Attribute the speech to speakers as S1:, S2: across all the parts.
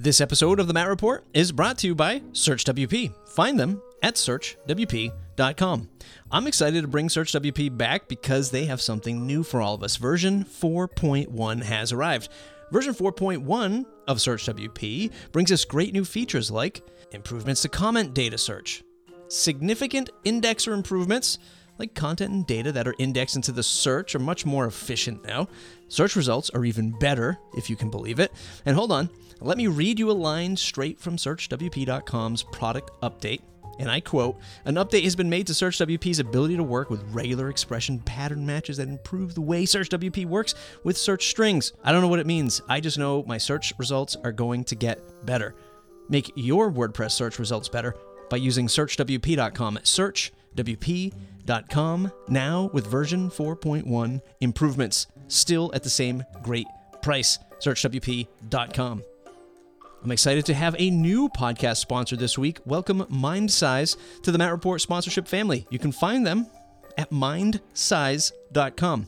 S1: This episode of the Matt Report is brought to you by SearchWP. Find them at searchwp.com. I'm excited to bring SearchWP back because they have something new for all of us. Version 4.1 has arrived. Version 4.1 of SearchWP brings us great new features like improvements to comment data search, significant indexer improvements like content and data that are indexed into the search are much more efficient now. Search results are even better, if you can believe it. And hold on, let me read you a line straight from SearchWP.com's product update. And I quote An update has been made to SearchWP's ability to work with regular expression pattern matches that improve the way SearchWP works with search strings. I don't know what it means. I just know my search results are going to get better. Make your WordPress search results better by using SearchWP.com. SearchWP.com now with version 4.1 improvements, still at the same great price. SearchWP.com. I'm excited to have a new podcast sponsor this week. Welcome MindSize to the Matt Report sponsorship family. You can find them at mindsize.com.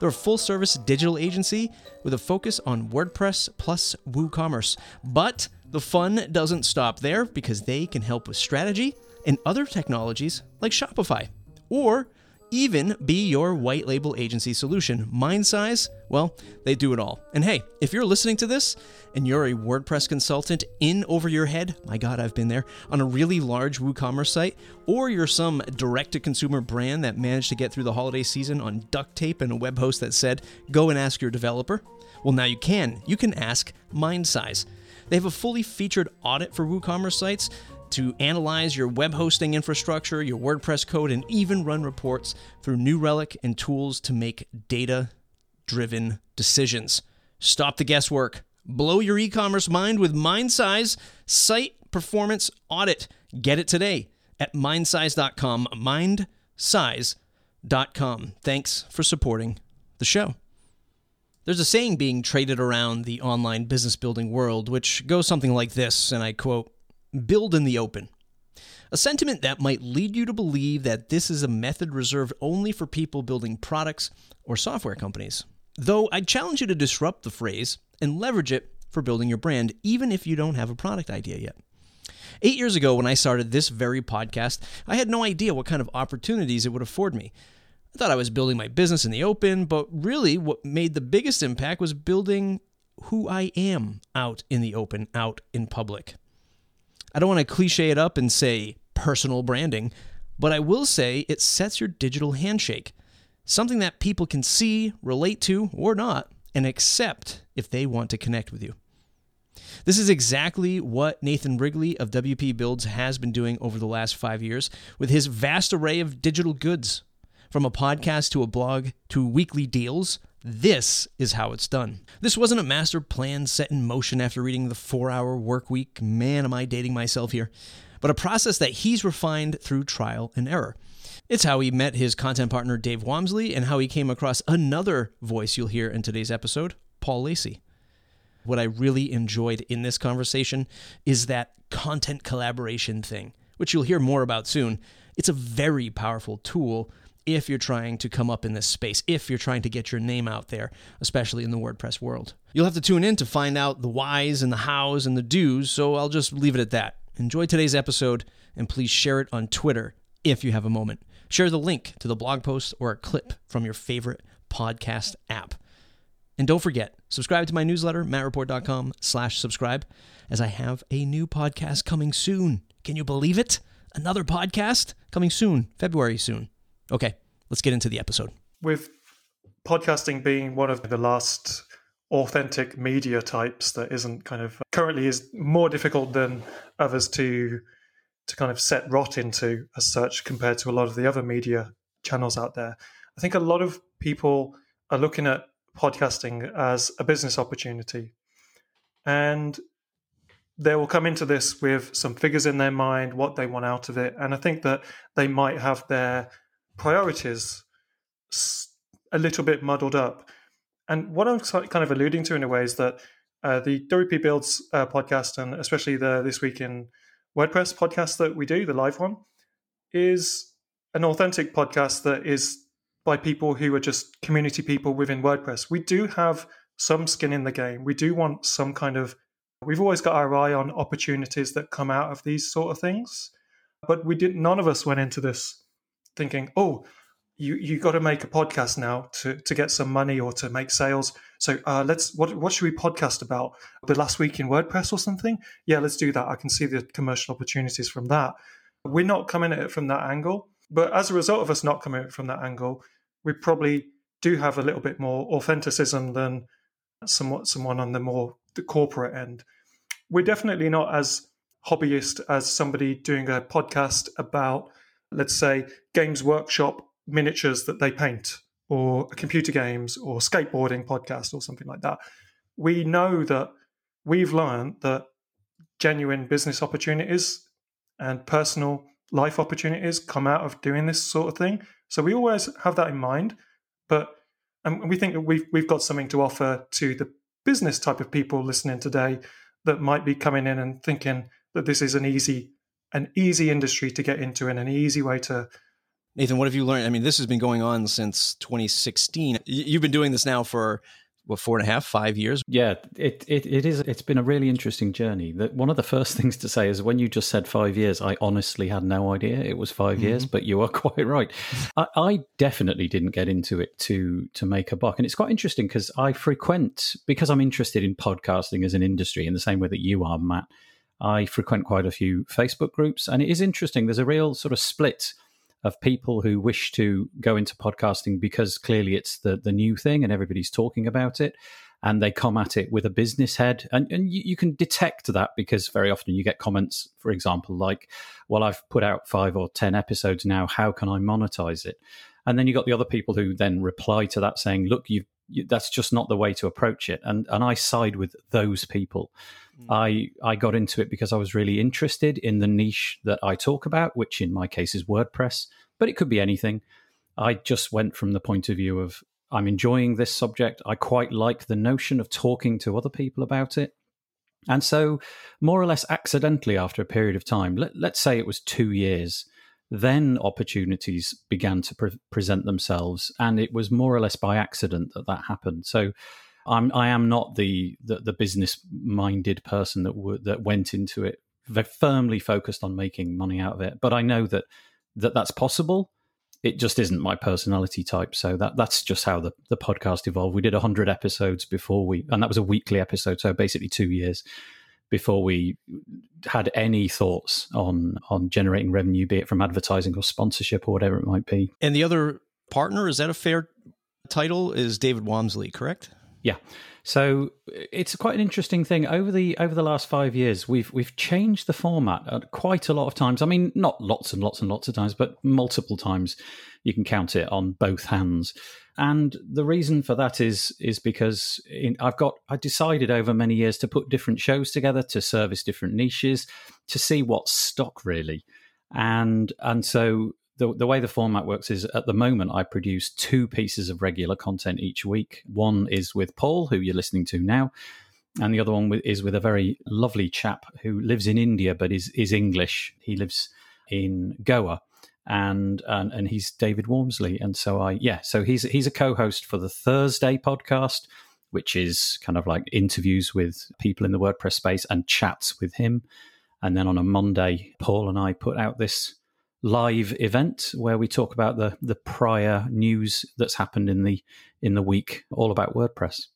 S1: They're a full service digital agency with a focus on WordPress plus WooCommerce. But the fun doesn't stop there because they can help with strategy and other technologies like Shopify. Or even be your white label agency solution. MindSize, well, they do it all. And hey, if you're listening to this and you're a WordPress consultant in over your head, my God, I've been there, on a really large WooCommerce site, or you're some direct to consumer brand that managed to get through the holiday season on duct tape and a web host that said, go and ask your developer, well, now you can. You can ask MindSize. They have a fully featured audit for WooCommerce sites to analyze your web hosting infrastructure, your WordPress code, and even run reports through New Relic and tools to make data driven decisions. Stop the guesswork. Blow your e commerce mind with MindSize Site Performance Audit. Get it today at mindsize.com. Mindsize.com. Thanks for supporting the show. There's a saying being traded around the online business building world, which goes something like this, and I quote build in the open. A sentiment that might lead you to believe that this is a method reserved only for people building products or software companies. Though I'd challenge you to disrupt the phrase and leverage it for building your brand, even if you don't have a product idea yet. Eight years ago, when I started this very podcast, I had no idea what kind of opportunities it would afford me. I thought I was building my business in the open, but really, what made the biggest impact was building who I am out in the open, out in public. I don't want to cliche it up and say personal branding, but I will say it sets your digital handshake, something that people can see, relate to, or not, and accept if they want to connect with you. This is exactly what Nathan Wrigley of WP Builds has been doing over the last five years with his vast array of digital goods. From a podcast to a blog to weekly deals, this is how it's done. This wasn't a master plan set in motion after reading the four hour work week. Man, am I dating myself here. But a process that he's refined through trial and error. It's how he met his content partner Dave Waumsley and how he came across another voice you'll hear in today's episode, Paul Lacey. What I really enjoyed in this conversation is that content collaboration thing, which you'll hear more about soon. It's a very powerful tool if you're trying to come up in this space, if you're trying to get your name out there, especially in the WordPress world. You'll have to tune in to find out the whys and the hows and the do's, so I'll just leave it at that. Enjoy today's episode and please share it on Twitter if you have a moment. Share the link to the blog post or a clip from your favorite podcast app. And don't forget, subscribe to my newsletter, mattreport.com slash subscribe, as I have a new podcast coming soon. Can you believe it? Another podcast coming soon, February soon. Okay, let's get into the episode.
S2: With podcasting being one of the last authentic media types that isn't kind of currently is more difficult than others to to kind of set rot into as such compared to a lot of the other media channels out there. I think a lot of people are looking at podcasting as a business opportunity. And they will come into this with some figures in their mind, what they want out of it. And I think that they might have their priorities a little bit muddled up. And what I'm kind of alluding to in a way is that uh, the WP Builds uh, podcast, and especially the This Week in WordPress podcast that we do, the live one, is an authentic podcast that is by people who are just community people within WordPress. We do have some skin in the game. We do want some kind of We've always got our eye on opportunities that come out of these sort of things. But we did none of us went into this thinking, oh, you you got to make a podcast now to to get some money or to make sales. So uh, let's what what should we podcast about? The last week in WordPress or something? Yeah, let's do that. I can see the commercial opportunities from that. We're not coming at it from that angle, but as a result of us not coming at it from that angle, we probably do have a little bit more authenticism than somewhat someone on the more the corporate end. We're definitely not as hobbyist as somebody doing a podcast about, let's say, Games Workshop miniatures that they paint, or computer games, or skateboarding podcast, or something like that. We know that we've learned that genuine business opportunities and personal life opportunities come out of doing this sort of thing. So we always have that in mind, but and we think that we've we've got something to offer to the business type of people listening today that might be coming in and thinking that this is an easy an easy industry to get into and an easy way to
S1: Nathan, what have you learned? I mean, this has been going on since 2016. You've been doing this now for what four and a half, five years?
S3: Yeah, it, it it is. It's been a really interesting journey. That one of the first things to say is when you just said five years, I honestly had no idea it was 5 mm-hmm. years. But you are quite right. I, I, definitely didn't get into it to to make a buck, and it's quite interesting because I frequent because I'm interested in podcasting as an industry in the same way that you are, Matt. I frequent quite a few Facebook groups, and it is interesting. There's a real sort of split of people who wish to go into podcasting because clearly it's the the new thing and everybody's talking about it and they come at it with a business head and, and you, you, can detect that because very often you get comments for example like well i've put out five or ten episodes now how can i monetize it and then you got the other people who then reply to that saying look you that's just not the way to approach it and and i side with those people. Mm. i i got into it because i was really interested in the niche that i talk about which in my case is wordpress but it could be anything. I just went from the point of view of i'm enjoying this subject. I quite like the notion of talking to other people about it. And so more or less accidentally after a period of time let, let's say it was two years then opportunities began to pre- present themselves, and it was more or less by accident that that happened. So, I'm I am not the the, the business minded person that w- that went into it firmly focused on making money out of it. But I know that that that's possible. It just isn't my personality type. So that that's just how the, the podcast evolved. We did 100 episodes before we, and that was a weekly episode. So basically two years before we had any thoughts on on generating revenue, be it from advertising or sponsorship or whatever it might be.
S1: And the other partner is that a fair title? Is David Waumsley correct?
S3: Yeah. So it's quite an interesting thing over the over the last five years. We've we've changed the format quite a lot of times. I mean, not lots and lots and lots of times, but multiple times. You can count it on both hands. And the reason for that is is because in, I've got I decided over many years to put different shows together to service different niches to see what's stock really, and and so the, the way the format works is at the moment I produce two pieces of regular content each week. One is with Paul, who you're listening to now, and the other one is with a very lovely chap who lives in India but is is English. He lives in Goa and and and he's David Waumsley, and so I yeah, so he's he's a co-host for the Thursday podcast, which is kind of like interviews with people in the WordPress space and chats with him, and then on a Monday, Paul and I put out this live event where we talk about the the prior news that's happened in the in the week, all about WordPress.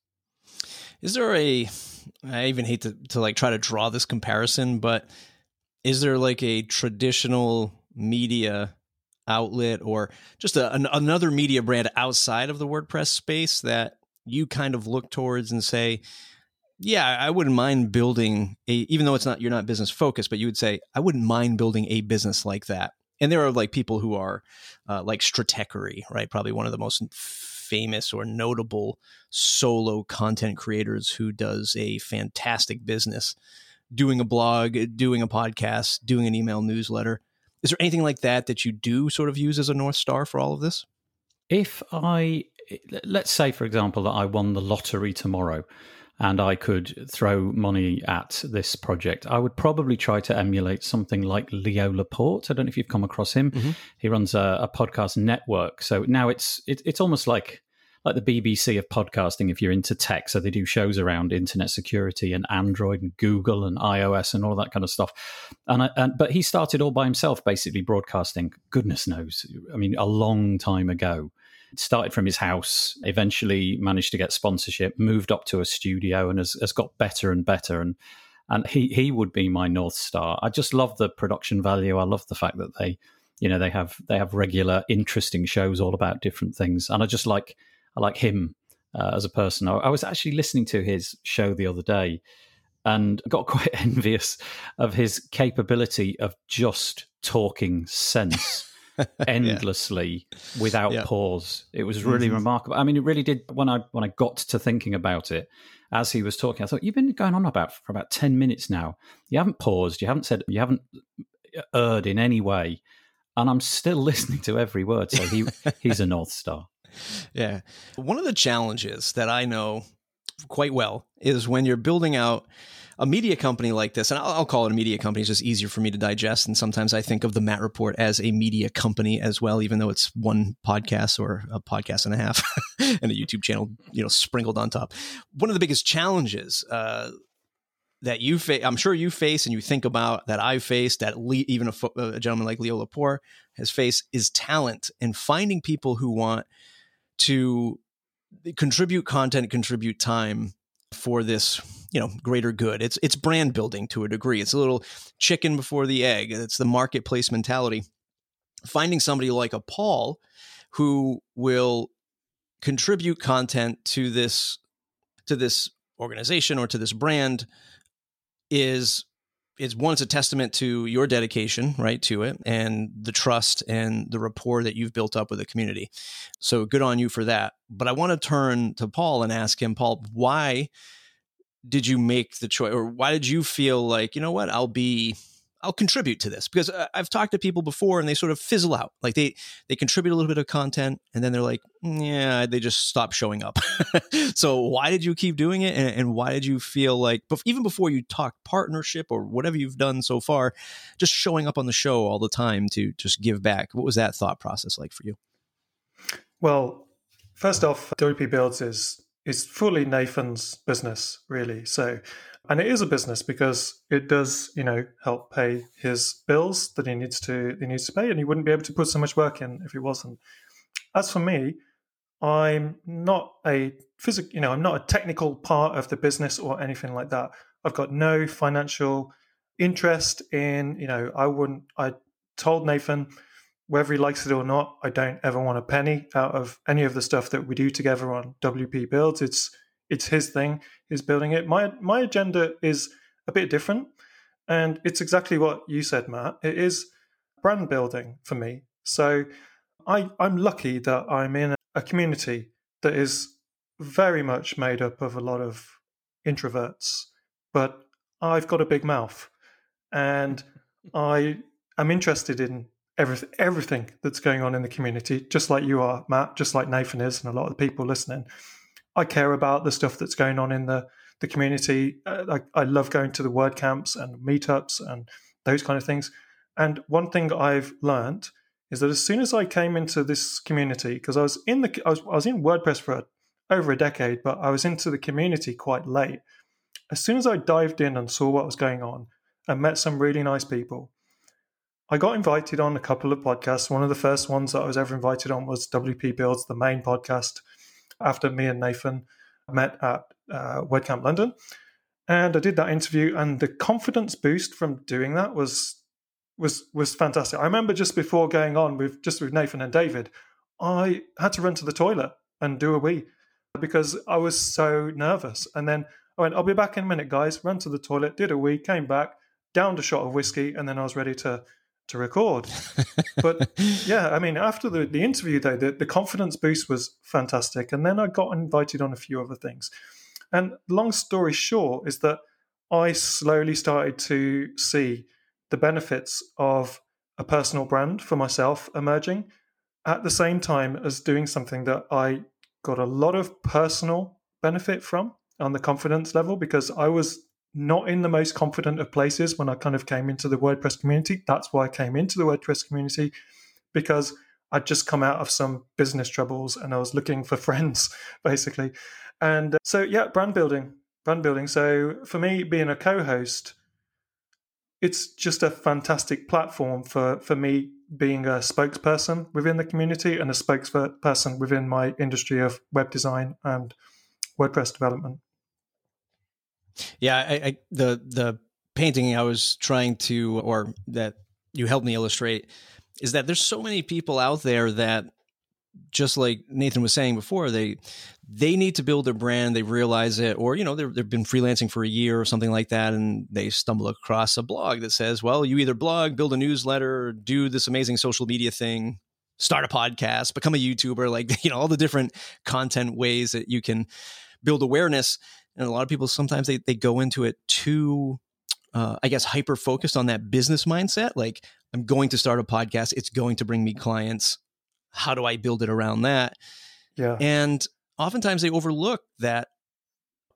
S1: Is there a I even hate to, to like try to draw this comparison, but is there like a traditional media outlet or just a, an, another media brand outside of the WordPress space that you kind of look towards and say, yeah, I wouldn't mind building a, even though it's not, you're not business focused, but you would say, I wouldn't mind building a business like that. And there are like people who are uh, like Stratechery, right? Probably one of the most famous or notable solo content creators who does a fantastic business doing a blog, doing a podcast, doing an email newsletter. Is there anything like that that you do sort of use as a North Star for all of this?
S3: If I, let's say, for example, that I won the lottery tomorrow and I could throw money at this project, I would probably try to emulate something like Leo Laporte. I don't know if you've come across him. Mm-hmm. He runs a, a, podcast network. So now it's it, it's almost like like the BBC of podcasting if you're into tech. So they do shows around internet security and Android and Google and iOS and all that kind of stuff. And, I, and but he started all by himself, basically broadcasting. Goodness knows, I mean, a long time ago. Started from his house, eventually managed to get sponsorship, moved up to a studio, and has, has got better and better. And and he he would be my north star. I just love the production value. I love the fact that they, you know, they have they have regular interesting shows all about different things, and I just like I like him uh, as a person. I, I was actually listening to his show the other day, and got quite envious of his capability of just talking sense. endlessly yeah. without yeah. pause. It was really mm-hmm. remarkable. I mean, it really did. When I when I got to thinking about it, as he was talking, I thought, you've been going on about for about 10 minutes now. You haven't paused. You haven't said, you haven't erred in any way. And I'm still listening to every word. So he, he's a North Star.
S1: Yeah. One of the challenges that I know quite well is when you're building out a media company like this, and I'll, I'll, call it a media company, it's just easier for me to digest. And sometimes I think of the Matt Report as a media company as well, even though it's one podcast or a podcast and a half and a YouTube channel, you know, sprinkled on top. One of the biggest challenges uh, that you face, I'm sure you face and you think about that I've faced, that even a, fo- a, gentleman like Leo Laporte has faced, is talent and finding people who want to contribute content, contribute time for this you know greater good. It's it's brand building to a degree. It's a little chicken before the egg. It's the marketplace mentality. Finding somebody like a paul who will contribute content to this to this organization or to this brand is is one it's a testament to your dedication right to it and the trust and the rapport that you've built up with the community. So good on you for that. But i want to turn to paul and ask him paul why did you make the choice or why did you feel like you know what? I'll be i'll contribute to this because uh, i've talked to people before and they sort of fizzle out. Like they they contribute a little bit of content and then they're like yeah they just stop showing up. So why did you keep doing it? And, and why did you feel like even before you talk partnership or whatever you've done so far just showing up on the show all the time to just give back? What was that thought process like for you?
S2: Well first off wp builds is is fully Nathan's business, really. So, and it is a business because it does, you know, help pay his bills that he needs to he needs to pay, and he wouldn't be able to put so much work in if he wasn't. As for me, I'm not a physical, you know, I'm not a technical part of the business or anything like that. I've got no financial interest in, you know, I wouldn't. I told Nathan whether he likes it or not, I don't ever want a penny out of any of the stuff that we do together on WP Builds. It's it's his thing. He's building it. My my agenda is a bit different, and it's exactly what you said, Matt. It is brand building for me. So I I'm lucky that I'm in a community that is very much made up of a lot of introverts, but I've got a big mouth, and I am interested in everything, everything that's going on in the community, just like you are, Matt, just like Nathan is, and a lot of the people listening. I care about the stuff that's going on in the the community. Uh, I, I love going to the word camps and meetups and those kind of things. And one thing I've learned is that as soon as I came into this community, because I was in the I was, I was in WordPress for over a decade, but I was into the community quite late. As soon as I dived in and saw what was going on and met some really nice people, I got invited on a couple of podcasts. One of the first ones that I was ever invited on was WP Builds, the main podcast, after me and Nathan met at uh, WordCamp London. And I did that interview, and the confidence boost from doing that was was was fantastic. I remember just before going on with just with Nathan and David, I had to run to the toilet and do a wee because I was so nervous. And then I went, "I'll be back in a minute, guys." Ran to the toilet, did a wee, came back, downed a shot of whiskey, and then I was ready to to record. but yeah, I mean, after the, the interview, though, the, the confidence boost was fantastic. And then I got invited on a few other things. And long story short is that I slowly started to see the benefits of a personal brand for myself emerging at the same time as doing something that I got a lot of personal benefit from on the confidence level because I was not in the most confident of places when I kind of came into the WordPress community. That's why I came into the WordPress community because I'd just come out of some business troubles and I was looking for friends, basically. And uh, so, yeah, brand building, brand building. So for me, being a co-host, it's just a fantastic platform for for me being a spokesperson within the community and a spokesperson within my industry of web design and WordPress development.
S1: Yeah, I, I, the the painting I was trying to, or that you helped me illustrate, is that there's so many people out there that just like Nathan was saying before, they they need to build their brand. They realize it, or you know, they've been freelancing for a year or something like that, and they stumble across a blog that says, "Well, you either blog, build a newsletter, do this amazing social media thing, start a podcast, become a YouTuber." Like you know, all the different content ways that you can build awareness. And a lot of people sometimes they they go into it too. Uh, I guess hyper focused on that business mindset. Like, I'm going to start a podcast. It's going to bring me clients how do I build it around that?
S2: Yeah.
S1: And oftentimes they overlook that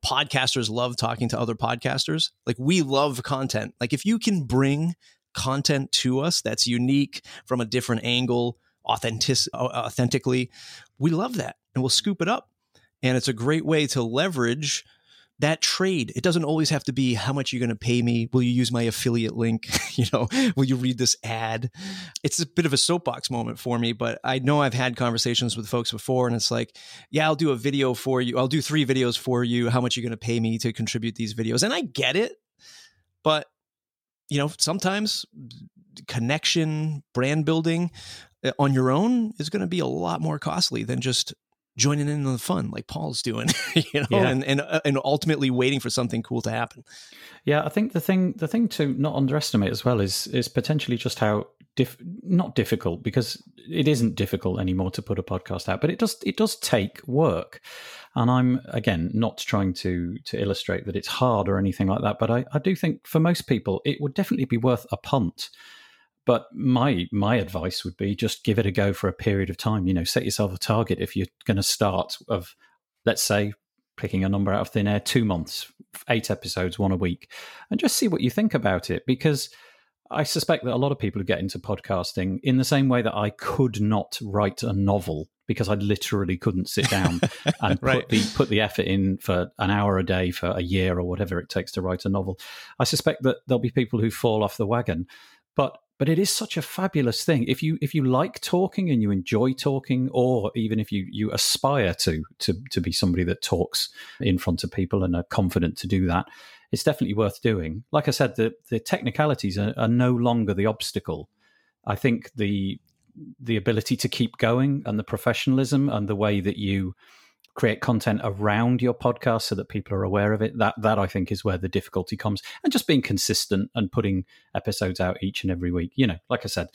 S1: podcasters love talking to other podcasters. Like we love content. Like if you can bring content to us that's unique from a different angle, authentic authentically, we love that and we'll scoop it up. And it's a great way to leverage that trade it doesn't always have to be how much you're going to pay me? Will you use my affiliate link? You know will you read this ad? It's a bit of a soapbox moment for me but i know i've had conversations with folks before and it's like yeah i'll do a video for you i'll do three videos for you how much you're going to pay me to contribute these videos? And i get it but you know sometimes connection brand building uh, on your own is going to be a lot more costly than just joining in on the fun like Paul's doing, you know, yeah. and and uh, and ultimately waiting for something cool to happen.
S3: Yeah, I think the thing the thing to not underestimate as well is is potentially just how diff, not difficult because it isn't difficult anymore to put a podcast out, but it does it does take work. And I'm again not trying to to illustrate that it's hard or anything like that, but I, I do think for most people it would definitely be worth a punt but my my advice would be just give it a go for a period of time. You know, set yourself a target if you're going to start of, let's say, picking a number out of thin air, two months, eight episodes, one a week, and just see what you think about it. Because I suspect that a lot of people who get into podcasting in the same way that I could not write a novel because I literally couldn't sit down and right. put the put the effort in for an hour a day for a year or whatever it takes to write a novel. I suspect that there'll be people who fall off the wagon. But but it is such a fabulous thing. If you if you like talking and you enjoy talking or even if you you aspire to to to be somebody that talks in front of people and are confident to do that it's definitely worth doing. Like i said the the technicalities are, are no longer the obstacle. I think the the ability to keep going and the professionalism and the way that you create content around your podcast so that people are aware of it. That that I think is where the difficulty comes, and just being consistent and putting episodes out each and every week. You know, like I said,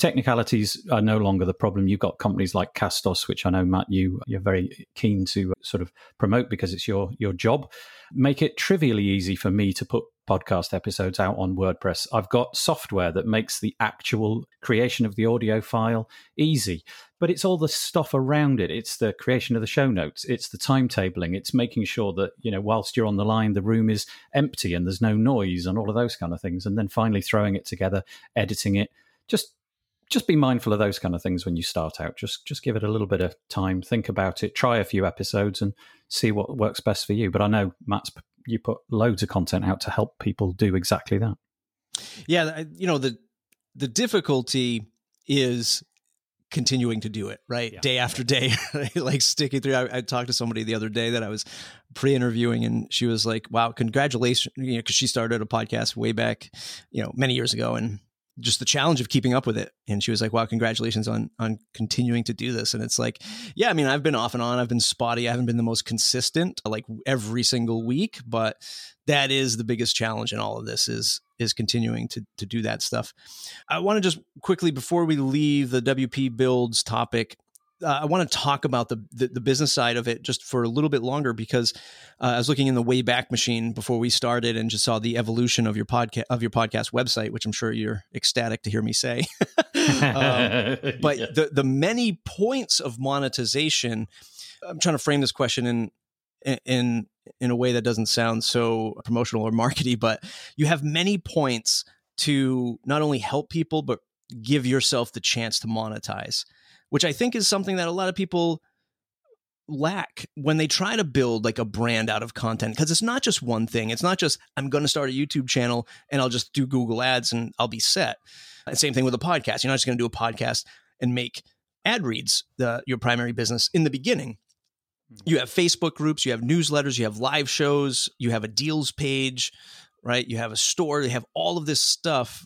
S3: technicalities are no longer the problem. You've got companies like Castos, which I know Matt, you you're very keen to sort of promote because it's your your job. Make it trivially easy for me to put podcast episodes out on WordPress. I've got software that makes the actual creation of the audio file easy, but it's all the stuff around it. It's the creation of the show notes, it's the timetabling, it's making sure that, you know, whilst you're on the line, the room is empty and there's no noise and all of those kind of things. And then finally throwing it together, editing it. Just just be mindful of those kind of things when you start out. Just just give it a little bit of time, think about it, try a few episodes and see what works best for you. But I know Matt's you put loads of content out to help people do exactly that.
S1: Yeah, you know the the difficulty is continuing to do it right yeah. day after day like sticking through I, I, talked to somebody the other day that i was pre-interviewing and she was like wow congratulations you know because she started a podcast way back you know many years ago and just the challenge of keeping up with it. And she was like, wow, congratulations on on continuing to do this. And it's like, yeah, I mean, I've been off and on, I've been spotty, I haven't been the most consistent like every single week, but that is the biggest challenge in all of this is is continuing to to do that stuff. I want to just quickly before we leave the WP builds topic, uh, I want to talk about the, the, the business side of it just for a little bit longer because uh, I was looking in the Wayback Machine before we started and just saw the evolution of your podcast of your podcast website, which I'm sure you're ecstatic to hear me say. um, but yeah. the the many points of monetization. I'm trying to frame this question in in in a way that doesn't sound so promotional or markety, but you have many points to not only help people but give yourself the chance to monetize which I think is something that a lot of people lack when they try to build like a brand out of content because it's not just one thing. It's not just I'm going to start a YouTube channel and I'll just do Google ads and I'll be set. And same thing with a podcast. You're not just going to do a podcast and make ad reads the, your primary business in the beginning. You have Facebook groups, you have newsletters, you have live shows, you have a deals page, right? You have a store, you have all of this stuff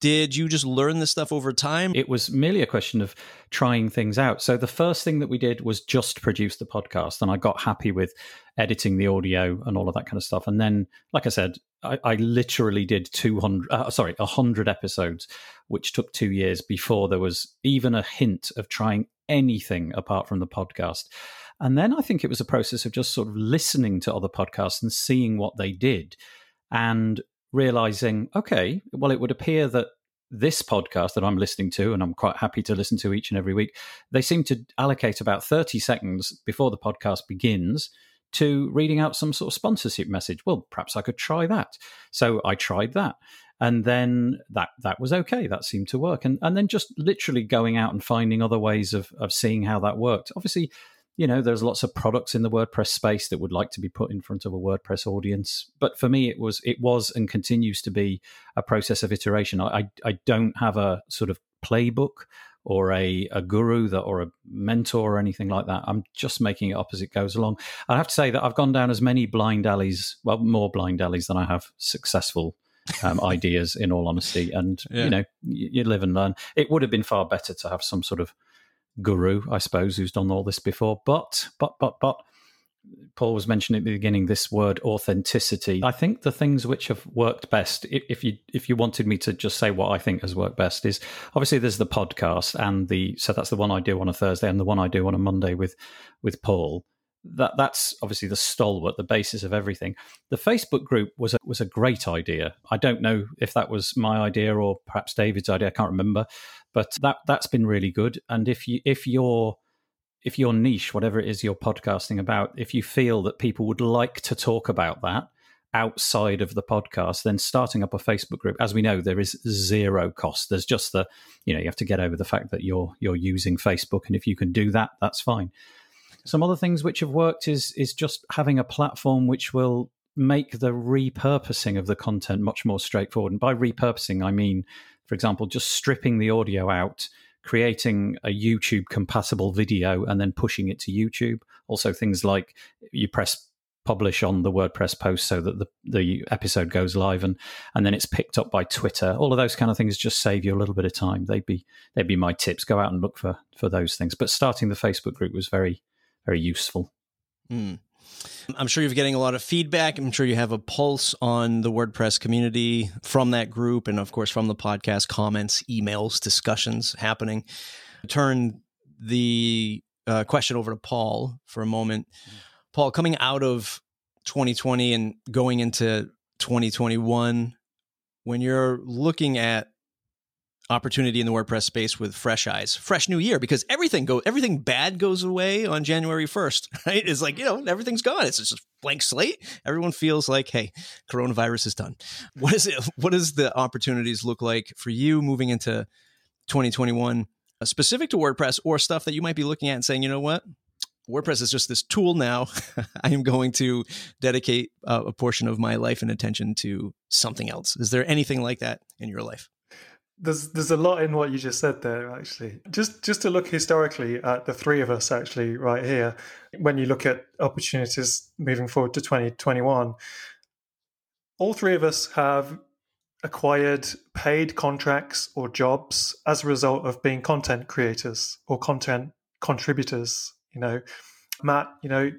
S1: did you just learn this stuff over time?
S3: It was merely a question of trying things out. So the first thing that we did was just produce the podcast, and I got happy with editing the audio and all of that kind of stuff. And then, like I said, I, I literally did 200, uh, sorry, 100 episodes, which took two years before there was even a hint of trying anything apart from the podcast. And then I think it was a process of just sort of listening to other podcasts and seeing what they did and realizing, okay, well, it would appear that this podcast that I'm listening to, and I'm quite happy to listen to each and every week, they seem to allocate about 30 seconds before the podcast begins to reading out some sort of sponsorship message. Well, perhaps I could try that. So I tried that. And then that that was okay. That seemed to work. And and then just literally going out and finding other ways of of seeing how that worked. Obviously, you know, there's lots of products in the WordPress space that would like to be put in front of a WordPress audience. But for me, it was it was and continues to be a process of iteration. I I don't have a sort of playbook or a, a guru that or a mentor or anything like that. I'm just making it up as it goes along. I have to say that I've gone down as many blind alleys, well, more blind alleys than I have successful um, ideas. In all honesty, and yeah. you know, you, you live and learn. It would have been far better to have some sort of guru, I suppose, who's done all this before. But, but, but, but, Paul was mentioning at the beginning this word authenticity. I think the things which have worked best, if you if you wanted me to just say what I think has worked best, is obviously there's the podcast and the so that's the one I do on a Thursday and the one I do on a Monday with with Paul. That that's obviously the stalwart, the basis of everything. The Facebook group was a, was a great idea. I don't know if that was my idea or perhaps David's idea. I can't remember, but that that's been really good. And if you if you're if your niche, whatever it is you're podcasting about, if you feel that people would like to talk about that outside of the podcast, then starting up a Facebook group, as we know, there is zero cost. There's just the, you know, you have to get over the fact that you're you're using Facebook, and if you can do that, that's fine. Some other things which have worked is is just having a platform which will make the repurposing of the content much more straightforward. And by repurposing, I mean for example, just stripping the audio out, creating a YouTube compatible video, and then pushing it to YouTube. Also, things like you press publish on the WordPress post so that the, the episode goes live and and then it's picked up by Twitter. All of those kind of things just save you a little bit of time. They'd be they'd be my tips. Go out and look for for those things. But starting the Facebook group was very very useful.
S1: Mm. I'm sure you're getting a lot of feedback. I'm sure you have a pulse on the WordPress community from that group and, of course, from the podcast, comments, emails, discussions happening. Turn the uh, question over to Paul for a moment. Paul, coming out of 2020 and going into 2021, when you're looking at opportunity in the WordPress space with fresh eyes, fresh new year, because everything go everything bad goes away on January 1st, right? It's like, you know, everything's gone. It's just blank slate. Everyone feels like, hey, coronavirus is done. What is it? What does the opportunities look like for you moving into 2021, uh, specific to WordPress or stuff that you might be looking at and saying, you know what? WordPress is just this tool now. I am going to dedicate uh, a portion of my life and attention to something else. Is there anything like that in your life?
S2: There's there's a lot in what you just said there actually. Just just to look historically at the three of us actually right here when you look at opportunities moving forward to 2021 all three of us have acquired paid contracts or jobs as a result of being content creators or content contributors you know. Matt you know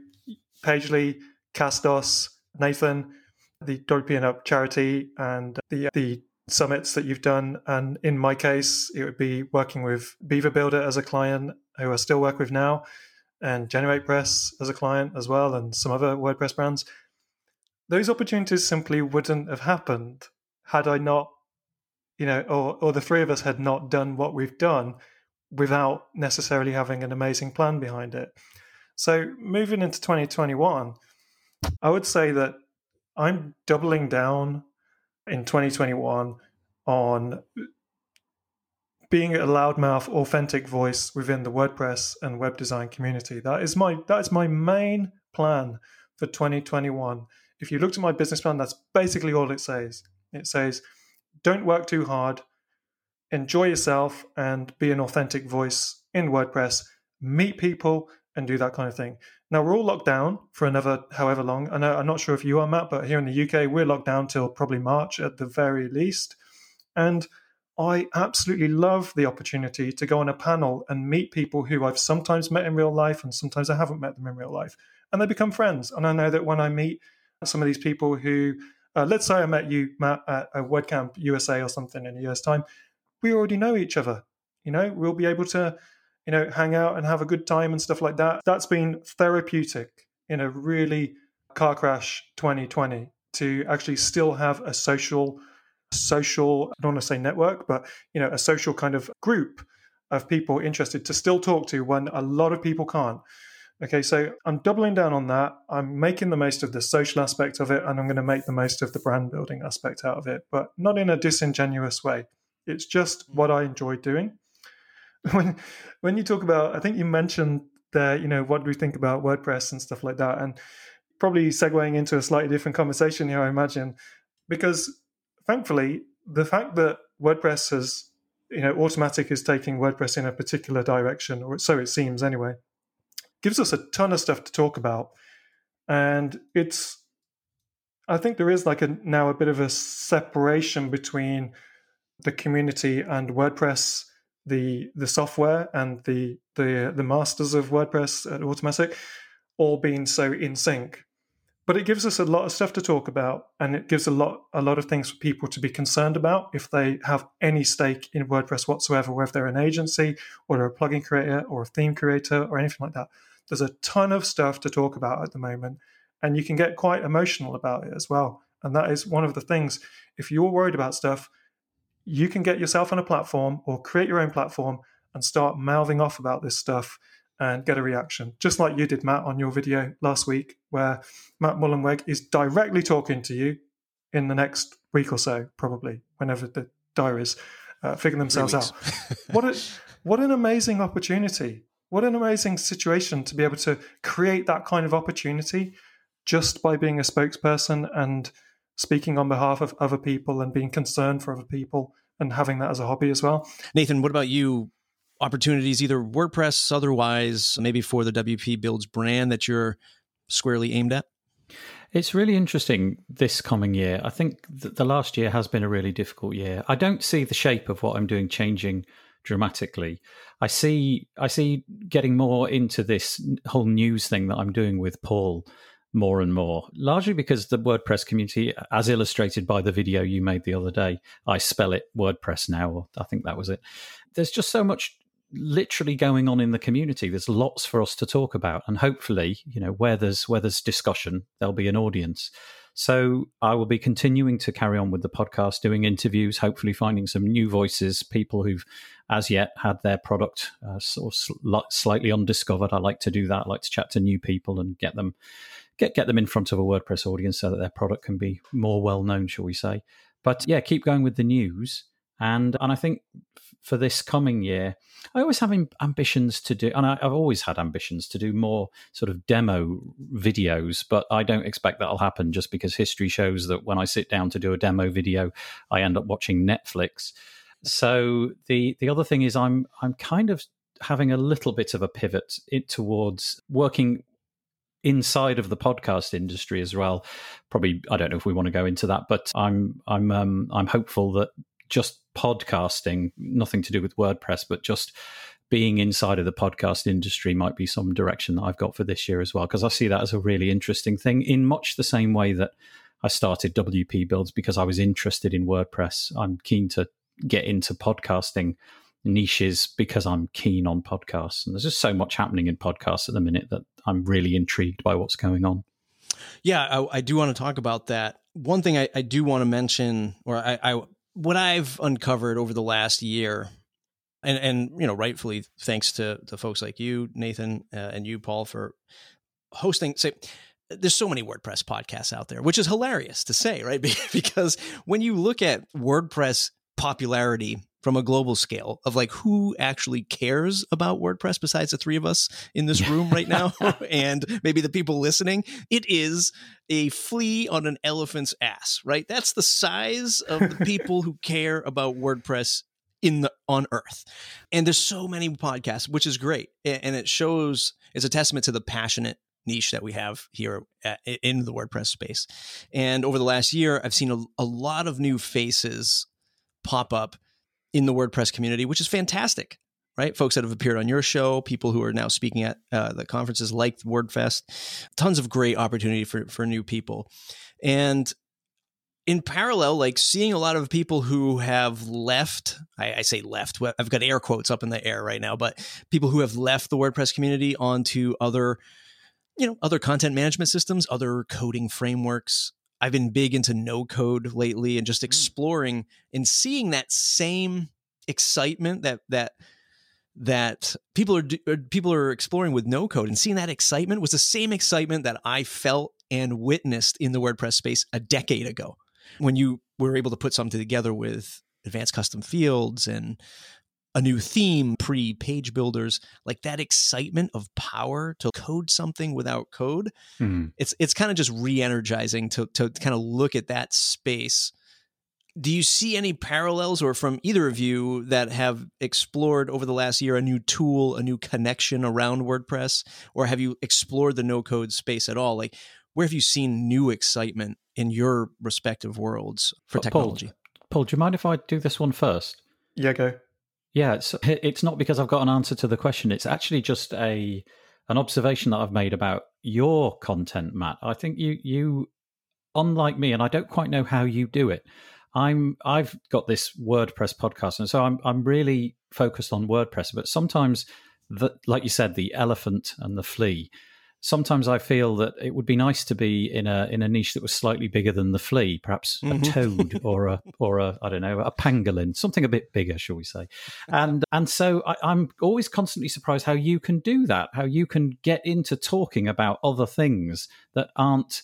S2: pagely castos nathan the Dopian Up charity and the the summits that you've done. And in my case, it would be working with Beaver Builder as a client, who I still work with now, and Generate GeneratePress as a client as well, and some other WordPress brands. Those opportunities simply wouldn't have happened had I not, you know, or, or the three of us had not done what we've done without necessarily having an amazing plan behind it. So moving into 2021, I would say that I'm doubling down in 2021 on being a loudmouth, authentic voice within the WordPress and web design community. That is my that is my main plan for 2021. If you looked at my business plan, that's basically all it says. It says, don't work too hard, enjoy yourself, and be an authentic voice in WordPress. Meet people and do that kind of thing. Now we're all locked down for another however long. I know I'm not sure if you are Matt, but here in the UK we're locked down till probably March at the very least. And I absolutely love the opportunity to go on a panel and meet people who I've sometimes met in real life and sometimes I haven't met them in real life. And they become friends. And I know that when I meet some of these people who, uh, let's say I met you, Matt, at a WordCamp USA or something in a year's time, we already know each other. You know, we'll be able to you know, hang out and have a good time and stuff like that. That's been therapeutic in a really car crash 2020 to actually still have a social social I don't want to say network, but you know, a social kind of group of people interested to still talk to when a lot of people can't. Okay, so I'm doubling down on that. I'm making the most of the social aspect of it, and I'm going to make the most of the brand building aspect out of it, but not in a disingenuous way. It's just hmm. what I enjoy doing. when when you talk about, I think you mentioned that you know what do we think about WordPress and stuff like that, and probably segueing into a slightly different conversation here, I imagine, because thankfully the fact that WordPress has you know Automattic is taking WordPress in a particular direction, or so it seems anyway, gives us a ton of stuff to talk about, and it's I think there is like a now a bit of a separation between the community and WordPress the the software and the the the masters of WordPress at Automattic all being so in sync. But it gives us a lot of stuff to talk about, and it gives a lot a lot of things for people to be concerned about if they have any stake in WordPress whatsoever, whether they're an agency or they're a plugin creator or a theme creator or anything like that. There's a ton of stuff to talk about at the moment, and you can get quite emotional about it as well. And that is one of the things. If you're worried about stuff, you can get yourself on a platform or create your own platform and start mouthing off about this stuff and get a reaction, just like you did, Matt, on your video last week, where Matt Mullenweg is directly talking to you in the next week or so, probably, whenever the diaries uh, figure themselves out. what a, what an amazing opportunity! What an amazing situation to be able to create that kind of opportunity just by being a spokesperson and speaking on behalf of other people and being concerned for other people and having that as a hobby as well.
S1: Nathan, what about you? Opportunities, either WordPress, otherwise, maybe for the WP Builds brand that you're squarely aimed at?
S3: It's really interesting this coming year. I think that the last year has been a really difficult year. I don't see the shape of what I'm doing changing dramatically. I see I see getting more into this whole news thing that I'm doing with Paul more and more, largely because the WordPress community, as illustrated by the video you made the other day, I spell it WordPress now, I think that was it. There's just so much literally going on in the community. There's lots for us to talk about, and hopefully, you know, where there's where there's discussion, there'll be an audience. So I will be continuing to carry on with the podcast, doing interviews, hopefully finding some new voices, people who've as yet had their product uh, sort of slightly undiscovered. I like to do that. I like to chat to new people and get them get get them in front of a WordPress audience so that their product can be more well known, shall we say? But yeah, keep going with the news, and and I think for this coming year, I always have ambitions to do, and I, have always had ambitions to do more sort of demo videos, but I don't expect that'll happen just because history shows that when I sit down to do a demo video, I end up watching Netflix. So the the other thing is I'm I'm kind of having a little bit of a pivot it towards working inside of the podcast industry as well. Probably, I don't know if we want to go into that, but I'm I'm um, I'm hopeful that just podcasting, nothing to do with WordPress, but just being inside of the podcast industry might be some direction that I've got for this year as well, because I see that as a really interesting thing in much the same way that I started WP Builds because I was interested in WordPress. I'm keen to get into podcasting niches because I'm keen on podcasts. And there's just so much happening in podcasts at the minute that I'm really intrigued by what's going on.
S1: Yeah, I, I do want to talk about that. One thing I, I do want to mention, or I, I, what I've uncovered over the last year, and and you know, rightfully thanks to the folks like you, Nathan, uh, and you, Paul, for hosting. Say, there's so many WordPress podcasts out there, which is hilarious to say, right? because when you look at WordPress popularity from a global scale of like who actually cares about WordPress besides the three of us in this room right now and maybe the people listening, it is a flea on an elephant's ass, right? That's the size of the people who care about WordPress in the on earth. And there's so many podcasts, which is great. And it shows it's a testament to the passionate niche that we have here at, in the WordPress space. And over the last year, I've seen a, a lot of new faces pop up in the WordPress community, which is fantastic, right? Folks that have appeared on your show, people who are now speaking at uh, the conferences like WordFest, tons of great opportunity for for new people, and in parallel, like seeing a lot of people who have left, I, I, say left, I've got air quotes up in the air right now, but people who have left the WordPress community onto other, you know, other content management systems, other coding frameworks, I've been big into no code lately and just mm. exploring and seeing that same excitement that that that people are uh, people are exploring with no code and seeing that excitement was the same excitement that I felt and witnessed in the WordPress space a decade ago when you were able to put something together with advanced custom fields and a new theme pre page builders like that excitement of power to code something without code mm-hmm. it's it's kind of just re-energizing to to kind of look at that space. Do you see any parallels or from either of you that have explored over the last year a new tool a new connection around wordpress? Or have you explored the no code space at all? Like where have you seen new excitement in your respective worlds for technology
S3: paul, paul do you mind if i do this one first?
S2: Yeah go
S3: yeah, it's, it's not because I've got an answer to the question. It's actually just a an observation that I've made about your content, Matt. I think you you unlike me, and I don't quite know how you do it. I'm I've got this WordPress podcast, and so I'm I'm really focused on WordPress. But sometimes, the, like you said, the elephant and the flea sometimes I feel that it would be nice to be in a in a niche that was slightly bigger than the flea, perhaps mm-hmm. a toad or a or a I don't know a pangolin, something a bit bigger, shall we say? And and so I, I'm always constantly surprised how you can do that, how you can get into talking about other things that aren't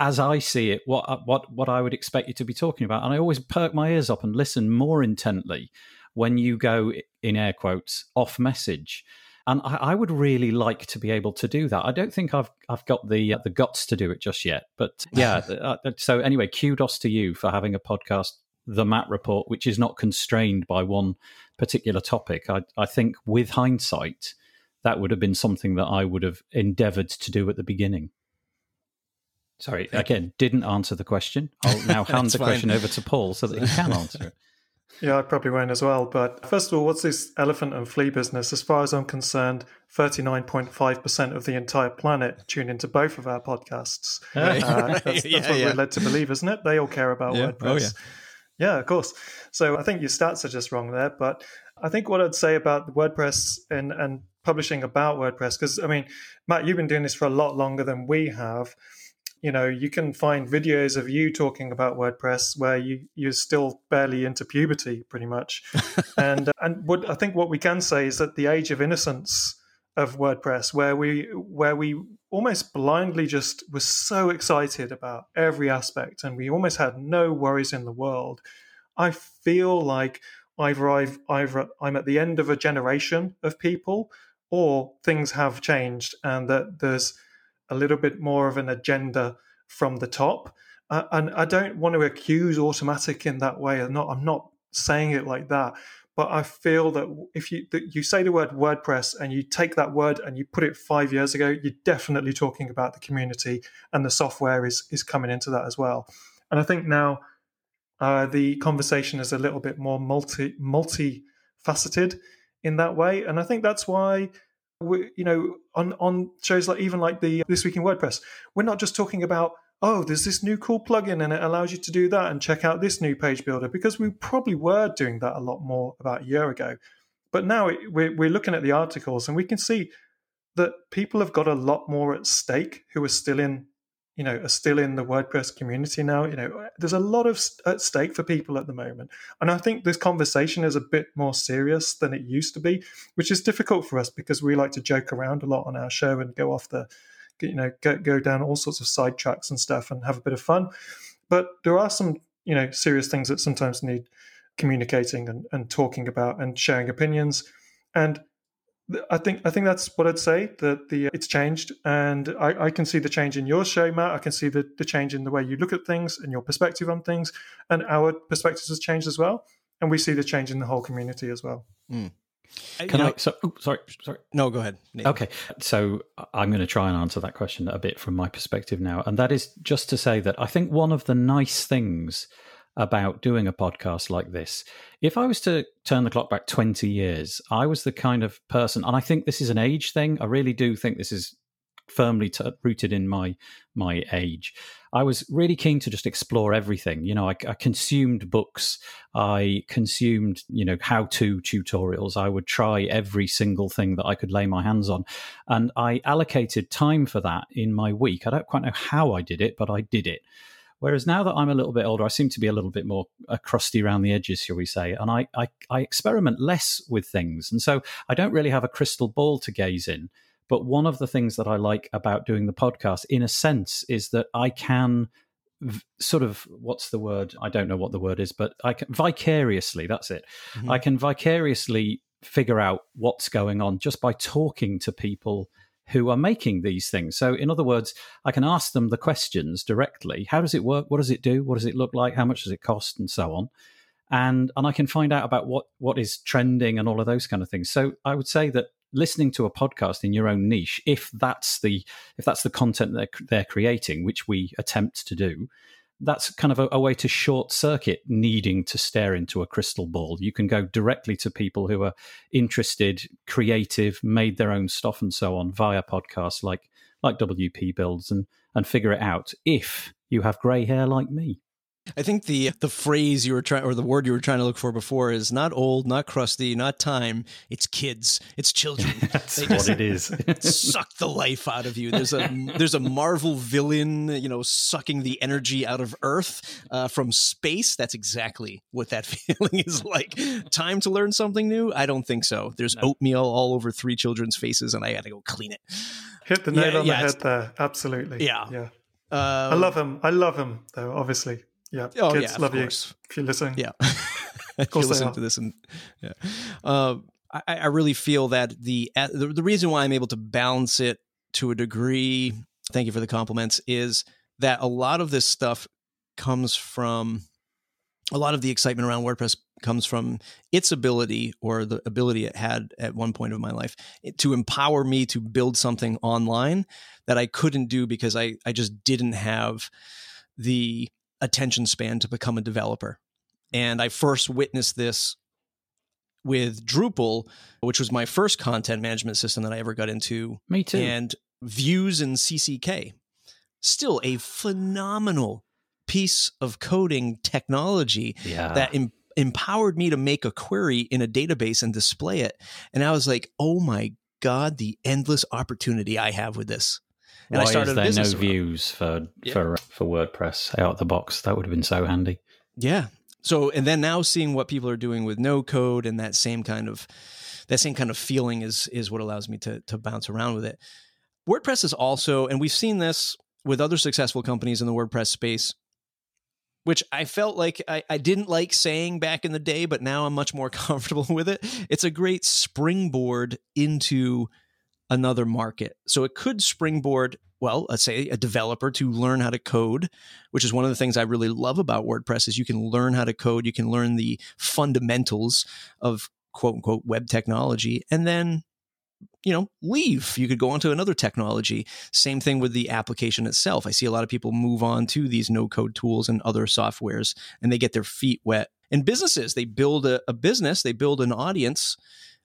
S3: as I see it, what what what I would expect you to be talking about, and I always perk my ears up and listen more intently when you go in air quotes off message and I, I, would really like to be able to do that. I don't think I've I've got the uh, the guts to do it just yet, but yeah. Uh, so anyway, kudos to you for having a podcast, the Matt Report, which is not constrained by one particular topic. I I think with hindsight, that would have been something that I would have endeavoured to do at the beginning. Sorry, again, didn't answer the question. I'll now hand the question over to Paul so that he can answer it.
S2: Yeah, I probably won't as well. But first of all, what's this elephant and flea business? As far as I'm concerned, 39.5% of the entire planet tune into both of our podcasts. Uh, that's, that's yeah, what yeah. we're led to believe, isn't it? They all care about yeah. WordPress. Oh, yeah. yeah, of course. So I think your stats are just wrong there. But I think what I'd say about WordPress and, and publishing about WordPress, because I mean, Matt, you've been doing this for a lot longer than we have you know you can find videos of you talking about WordPress where you you're still barely into puberty pretty much. And uh, and what I think what we can say is that the age of innocence of WordPress where we where we almost blindly just were so excited about every aspect and we almost had no worries in the world I feel like either I've either I'm at the end of a generation of people or things have changed and that there's a little bit more of an agenda from the top. Uh, and I don't want to accuse Automattic in that way. I'm not. I'm not saying it like that. But I feel that if you that you say the word WordPress and you take that word and you put it five years ago, you're definitely talking about the community and the software is is coming into that as well. And I think now uh, the conversation is a little bit more multi multifaceted in that way, and I think that's why we, you know, on on shows like even like the this week in WordPress, we're not just talking about oh, there's this new cool plugin and it allows you to do that and check out this new page builder because we probably were doing that a lot more about a year ago. But now we're, we're looking at the articles and we can see that people have got a lot more at stake who are still in you know are still in the WordPress community now. You know, there's a lot of at stake for people at the moment, and I think this conversation is a bit more serious than it used to be, which is difficult for us because we like to joke around a lot on our show and go off the, you know, go, go down all sorts of side tracks and stuff and have a bit of fun. But there are some you know serious things that sometimes need communicating and, and talking about and sharing opinions. And I think I think that's what I'd say that the it's changed, and I, I, can see the change in your show, Matt. I can see the, the change in the way you look at things and your perspective on things, and our perspectives has changed as well, and we see the change in the whole community as well. Mm.
S3: Can I? So, oh, sorry, sorry.
S1: No, go ahead.
S3: Nathan. Okay, so I'm going to try and answer that question a bit from my perspective now, and that is just to say that I think one of the nice things about doing a podcast like this. If I was to turn the clock back 20 years, I was the kind of person, and I think this is an age thing. I really do think this is firmly t- rooted in my my age. I was really keen to just explore everything. You know, I, I consumed books, I consumed you know how to tutorials. I would try every single thing that I could lay my hands on, and I allocated time for that in my week. I don't quite know how I did it, but I did it. Whereas now that I'm a little bit older, I seem to be a little bit more uh, crusty around the edges, shall we say, and I, I, I experiment less with things, and so I don't really have a crystal ball to gaze in. But one of the things that I like about doing the podcast, in a sense, is that I can v- sort of what's the word? I don't know what the word is, but I can vicariously. That's it. Mm-hmm. I can vicariously figure out what's going on just by talking to people who are making these things. So, in other words, I can ask them the questions directly. How does it work? What does it do? What does it look like? How much does it cost? And so on. And and I can find out about what what is trending and all of those kind of things. So I would say that listening to a podcast in your own niche, if that's the if that's the content they're they're creating, which we attempt to do, that's kind of a, a, way to short circuit needing to stare into a crystal ball. You can go directly to people who are interested, creative, made their own stuff, and so on via podcasts like like WP Builds, and and figure it out. If you have grey hair like me.
S1: I think the the phrase you were trying or the word you were trying to look for before is not old, not crusty, not time. It's kids. It's children.
S3: That's they what it is.
S1: suck the life out of you. There's a there's a Marvel villain, you know, sucking the energy out of Earth uh, from space. That's exactly what that feeling is like. Time to learn something new? I don't think so. There's oatmeal all over three children's faces, and I got to go clean it.
S2: Hit the nail yeah, on yeah, the head there. Absolutely.
S1: Yeah.
S2: Yeah. Um, I love him. I love him, though. Obviously, yeah. Oh, Kids yeah, love you if you're listening.
S1: Yeah. if you listen to this and yeah. Uh, I, I, really feel that the, the the reason why I'm able to balance it to a degree, thank you for the compliments, is that a lot of this stuff comes from a lot of the excitement around WordPress comes from its ability or the ability it had at one point of my life to empower me to build something online that I couldn't do because I, I just didn't have the attention span to become a developer. And I first witnessed this with Drupal, which was my first content management system that I ever got into.
S3: Me too.
S1: And Views and CCK. Still a phenomenal piece of coding technology
S3: yeah.
S1: that em- empowered me to make a query in a database and display it. And I was like, oh my God, the endless opportunity I have with this.
S3: And Why I started is there no views for yeah. for for WordPress out of the box? That would have been so handy.
S1: Yeah. So and then now seeing what people are doing with no code and that same kind of that same kind of feeling is is what allows me to to bounce around with it. WordPress is also, and we've seen this with other successful companies in the WordPress space, which I felt like I, I, didn't like saying back in the day, but now I'm much more comfortable with it. It's a great springboard into another market. So it could springboard, well, let's say a developer to learn how to code, which is one of the things I really love about WordPress is you can learn how to code, you can learn the fundamentals of quote unquote web technology and then you know leave. You could go on to another technology. Same thing with the application itself. I see a lot of people move on to these no code tools and other softwares and they get their feet wet. And businesses they build a, a business they build an audience.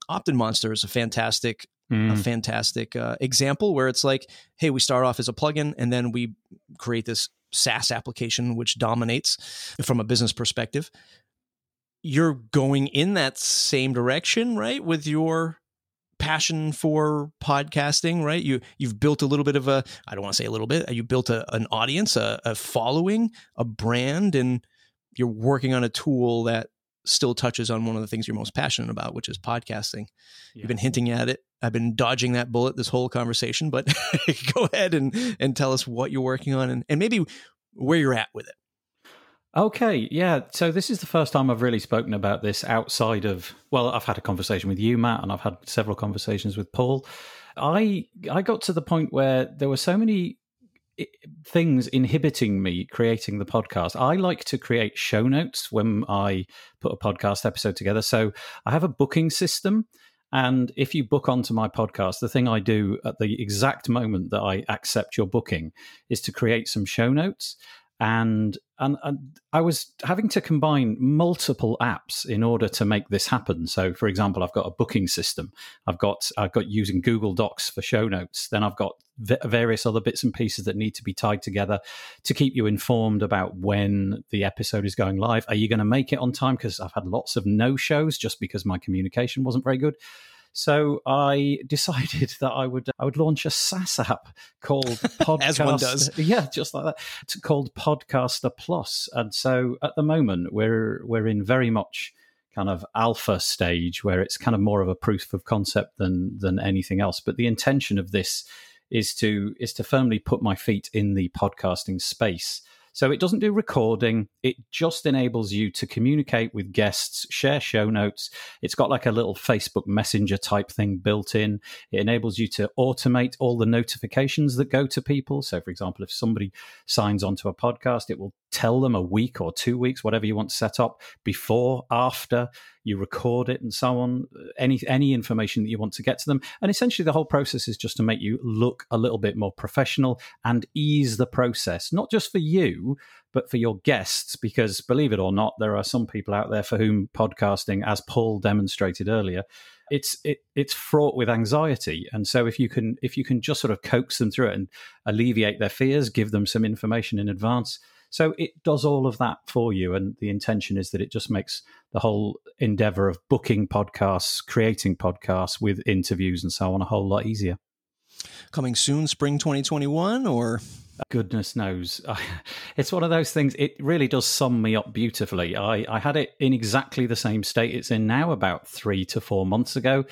S1: OptinMonster is a fantastic mm. a fantastic uh, example where it's like, hey, we start off as a plugin and then we create this SaaS application which dominates from a business perspective. You're going in that same direction, right? With your passion for podcasting, right? You you've built a little bit of a I don't want to say a little bit. You built a, an audience, a, a following, a brand, and you're working on a tool that still touches on one of the things you're most passionate about, which is podcasting. Yeah. You've been hinting at it. I've been dodging that bullet this whole conversation, but go ahead and, and tell us what you're working on and, and maybe where you're at with it.
S3: Okay, yeah. So this is the first time I've really spoken about this outside of well, I've had a conversation with you, Matt, and I've had several conversations with Paul. I I got to the point where there were so many things inhibiting me creating the podcast. I like to create show notes when I put a podcast episode together. So I have a booking system. And if you book onto my podcast, the thing I do at the exact moment that I accept your booking is to create some show notes and, and, and I was having to combine multiple apps in order to make this happen. So, for example, I've got a booking system. I've got I've got using Google Docs for show notes. Then I've got various other bits and pieces that need to be tied together to keep you informed about when the episode is going live. Are you going to make it on time? Because I've had lots of no shows just because my communication wasn't very good. So I decided that I would uh, I would launch a SaaS app called Podcast.
S1: As one does,
S3: yeah, just like that. It's called Podcaster Plus, and so at the moment we're we're in very much kind of alpha stage where it's kind of more of a proof of concept than than anything else. But the intention of this is to is to firmly put my feet in the podcasting space so it doesn't do recording. It just enables you to communicate with guests, share show notes. It's got like a little Facebook Messenger type thing built in. It enables you to automate all the notifications that go to people. So, for example, if somebody signs onto a podcast, it will tell them a week or two weeks, whatever you want to set up, before, after you record it, and so on. Any any information that you want to get to them, and essentially the whole process is just to make you look a little bit more professional and ease the process, not just for you, but for your guests. Because believe it or not, there are some people out there for whom podcasting, as Paul demonstrated earlier, it's it, it's fraught with anxiety and so if you can if you can just sort of coax them through it and alleviate their fears give them some information in advance so it does all of that for you. And the intention is that it just makes the whole endeavor of booking podcasts, creating podcasts with interviews and so on a whole lot easier.
S1: Coming soon, spring 2021, or?
S3: Goodness knows. It's one of those things, it really does sum me up beautifully. I, I had it in exactly the same state it's in now about three to four months ago.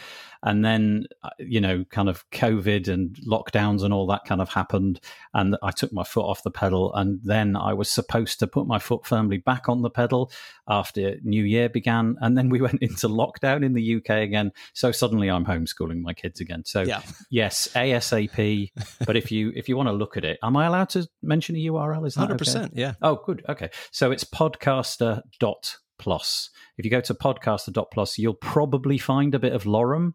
S3: And then, uh, you know, kind of COVID and lockdowns and all that kind of happened. And I took my foot off the pedal. And then I was supposed to put my foot firmly back on the pedal after New Year began. And then we went into lockdown in the UK again. So suddenly I'm homeschooling my kids again. So, yeah. yes, ASAP. but if you if you want to look at it, am I allowed to mention a URL? Is that 100%? Okay?
S1: Yeah.
S3: Oh, good. Okay. So it's podcaster dot plus. If you go to podcaster dot plus, you'll probably find a bit of lorem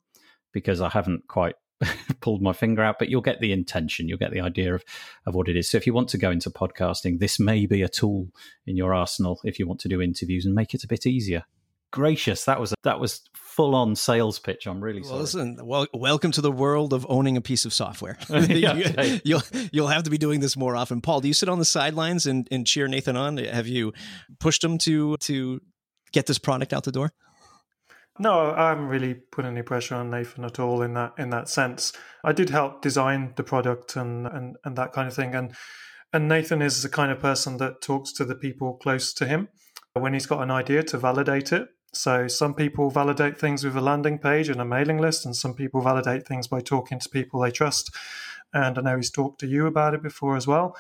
S3: because I haven't quite pulled my finger out, but you'll get the intention, you'll get the idea of, of what it is. So if you want to go into podcasting, this may be a tool in your arsenal if you want to do interviews and make it a bit easier. Gracious, that was a, that was full on sales pitch. I'm really sorry.
S1: Listen, well, welcome to the world of owning a piece of software. you, you'll you'll have to be doing this more often. Paul, do you sit on the sidelines and, and cheer Nathan on? Have you pushed him to to get this product out the door?
S2: No, I haven't really put any pressure on Nathan at all in that in that sense. I did help design the product and and, and that kind of thing. And and Nathan is the kind of person that talks to the people close to him when he's got an idea to validate it. So some people validate things with a landing page and a mailing list, and some people validate things by talking to people they trust. And I know he's talked to you about it before as well.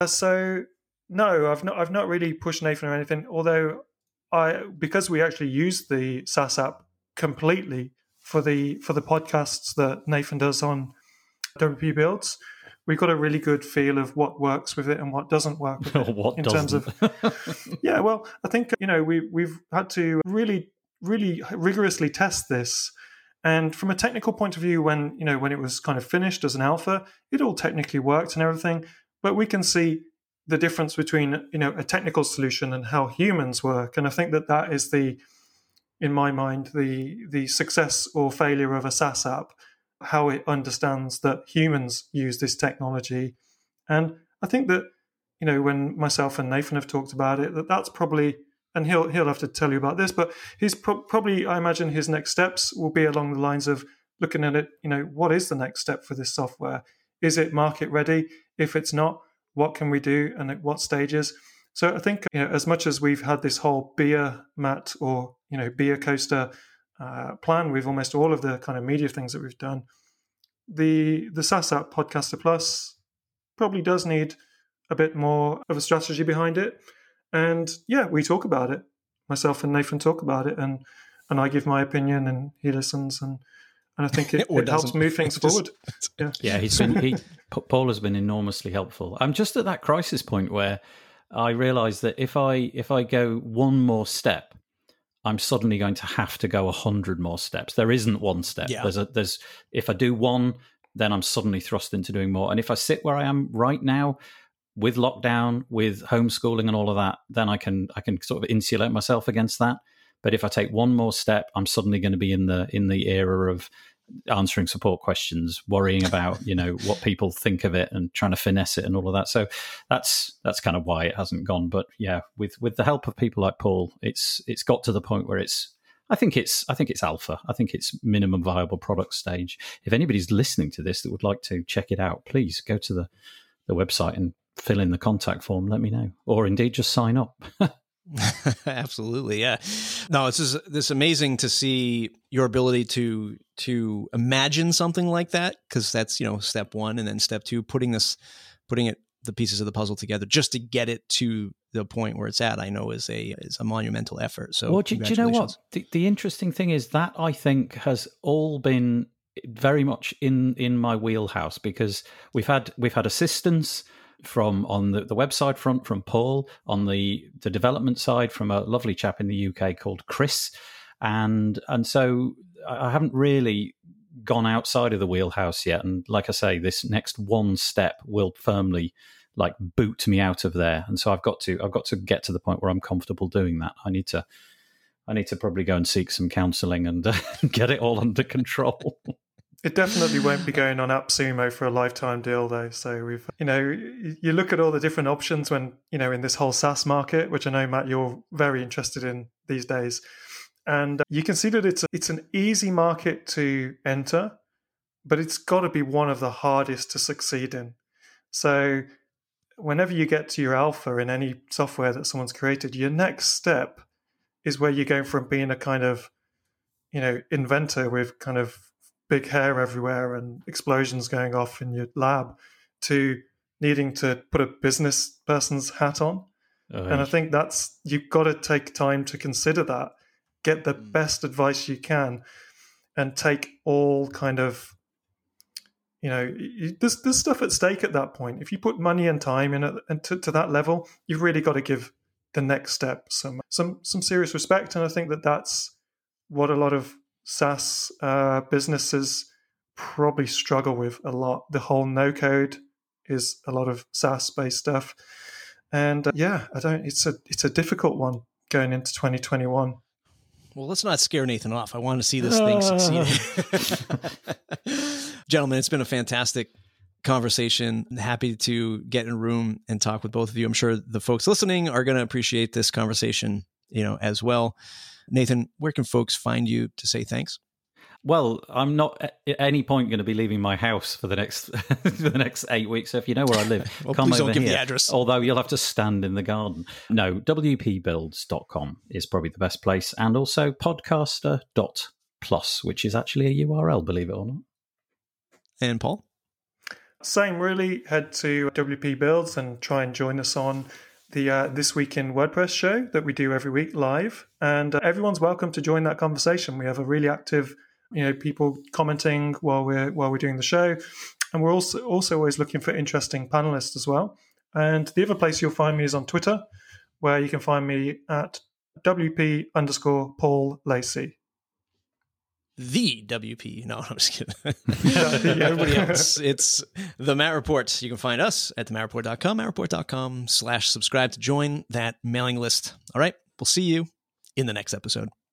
S2: Uh, so no, I've not I've not really pushed Nathan or anything. Although I because we actually use the SaaS app completely for the for the podcasts that Nathan does on WP Builds, we got a really good feel of what works with it and what doesn't work with it
S3: what
S2: in
S3: doesn't?
S2: terms of yeah. Well, I think you know we we've had to really really rigorously test this. And from a technical point of view, when you know when it was kind of finished as an alpha, it all technically worked and everything. But we can see the difference between you know a technical solution and how humans work. And i think that that is the in my mind the the success or failure of a SaaS app how it understands that humans use this technology. And i think that you know when myself and Nathan have talked about it that that's probably and he'll he'll have to tell you about this but he's pro- probably i imagine his next steps will be along the lines of looking at it you know what is the next step for this software? Is it market ready? If it's not what can we do and at what stages. So I think you know, as much as we've had this whole beer mat or you know beer coaster uh, plan with almost all of the kind of media things that we've done, the the SaaS app Podcaster Plus probably does need a bit more of a strategy behind it. And yeah, we talk about it. Myself and Nathan talk about it, and and I give my opinion, and he listens, and and I think it, it helps move things Just, forward.
S3: Yeah, yeah. He's been he Paul has been enormously helpful. I'm just at that crisis point where I realise that if I if I go one more step, I'm suddenly going to have to go a hundred more steps. There isn't one step. Yeah. There's a there's if I do one, then I'm suddenly thrust into doing more. And if I sit where I am right now, with lockdown, with homeschooling and all of that, then I can I can sort of insulate myself against that. But if I take one more step, I'm suddenly going to be in the in the era of answering support questions, worrying about you know what people think of it, and trying to finesse it and all of that. So that's that's kind of why it hasn't gone. But yeah, with with the help of people like Paul, it's it's got to the point where it's. I think it's I think it's alpha. I think it's minimum viable product stage. If anybody's listening to this that would like to check it out, please go to the the website and fill in the contact form. Let me know, or indeed just sign up.
S1: Absolutely, yeah. No, it's just this amazing to see your ability to to imagine something like that because that's you know step one, and then step two, putting this, putting it the pieces of the puzzle together just to get it to the point where it's at. I know is a is a monumental effort. So,
S3: well, do, do you know what the, the interesting thing is that I think has all been very much in in my wheelhouse because we've had we've had assistance from on the, the website front from Paul, on the the development side from a lovely chap in the UK called Chris, and and so I haven't really gone outside of the wheelhouse yet. And like I say, this next one step will firmly like boot me out of there. And so I've got to I've got to get to the point where I'm comfortable doing that. I need to I need to probably go and seek some counselling and uh, get it all under control.
S2: It definitely won't be going on AppSumo for a lifetime deal, though. So we've, you know, you look at all the different options when, you know, in this whole SaaS market, which I know Matt, you're very interested in these days, and uh, you can see that it's a, it's an easy market to enter, but it's got to be one of the hardest to succeed in. So whenever you get to your alpha in any software that someone's created, your next step is where you're going from being a kind of, you know, inventor with kind of big hair everywhere and explosions going off in your lab to needing to put a business person's hat on. Oh, and I think that's you've got to take time to consider that, get the mm. best advice you can, and take all kind of you know there's there's stuff at stake at that point. If you put money and time in it to, to that level, you've really got to give the next step some some some serious respect. And I think that that's what a lot of SaaS uh, businesses probably struggle with a lot. The whole no code is a lot of SaaS based stuff, and uh, yeah, I don't. It's a it's a difficult one going into 2021.
S1: Well, let's not scare Nathan off. I want to see this thing succeed. Gentlemen, it's been a fantastic conversation. Happy to get in a room and talk with both of you. I'm sure the folks listening are going to appreciate this conversation, you know, as well. Nathan, where can folks find you to say thanks?
S3: Well, I'm not at any point going to be leaving my house for the next for the next eight weeks. So if you know where I live,
S1: well, come please over don't give
S3: here.
S1: the address.
S3: Although you'll have to stand in the garden. No, wpbuilds.com is probably the best place, and also podcaster.plus, which is actually a URL, believe it or not.
S1: And Paul,
S2: same. Really, head to WP Builds and try and join us on the uh, This Week in WordPress show that we do every week live. And uh, everyone's welcome to join that conversation. We have a really active, you know, people commenting while we're while we're doing the show, and we're also also always looking for interesting panelists as well. And the other place you'll find me is on Twitter, where you can find me at WP underscore Paul Lacey
S1: the WP. No, I'm just kidding. Everybody else, it's the Matt Report. You can find us at thematreport.com, mattreport.com slash subscribe to join that mailing list. All right, we'll see you in the next episode.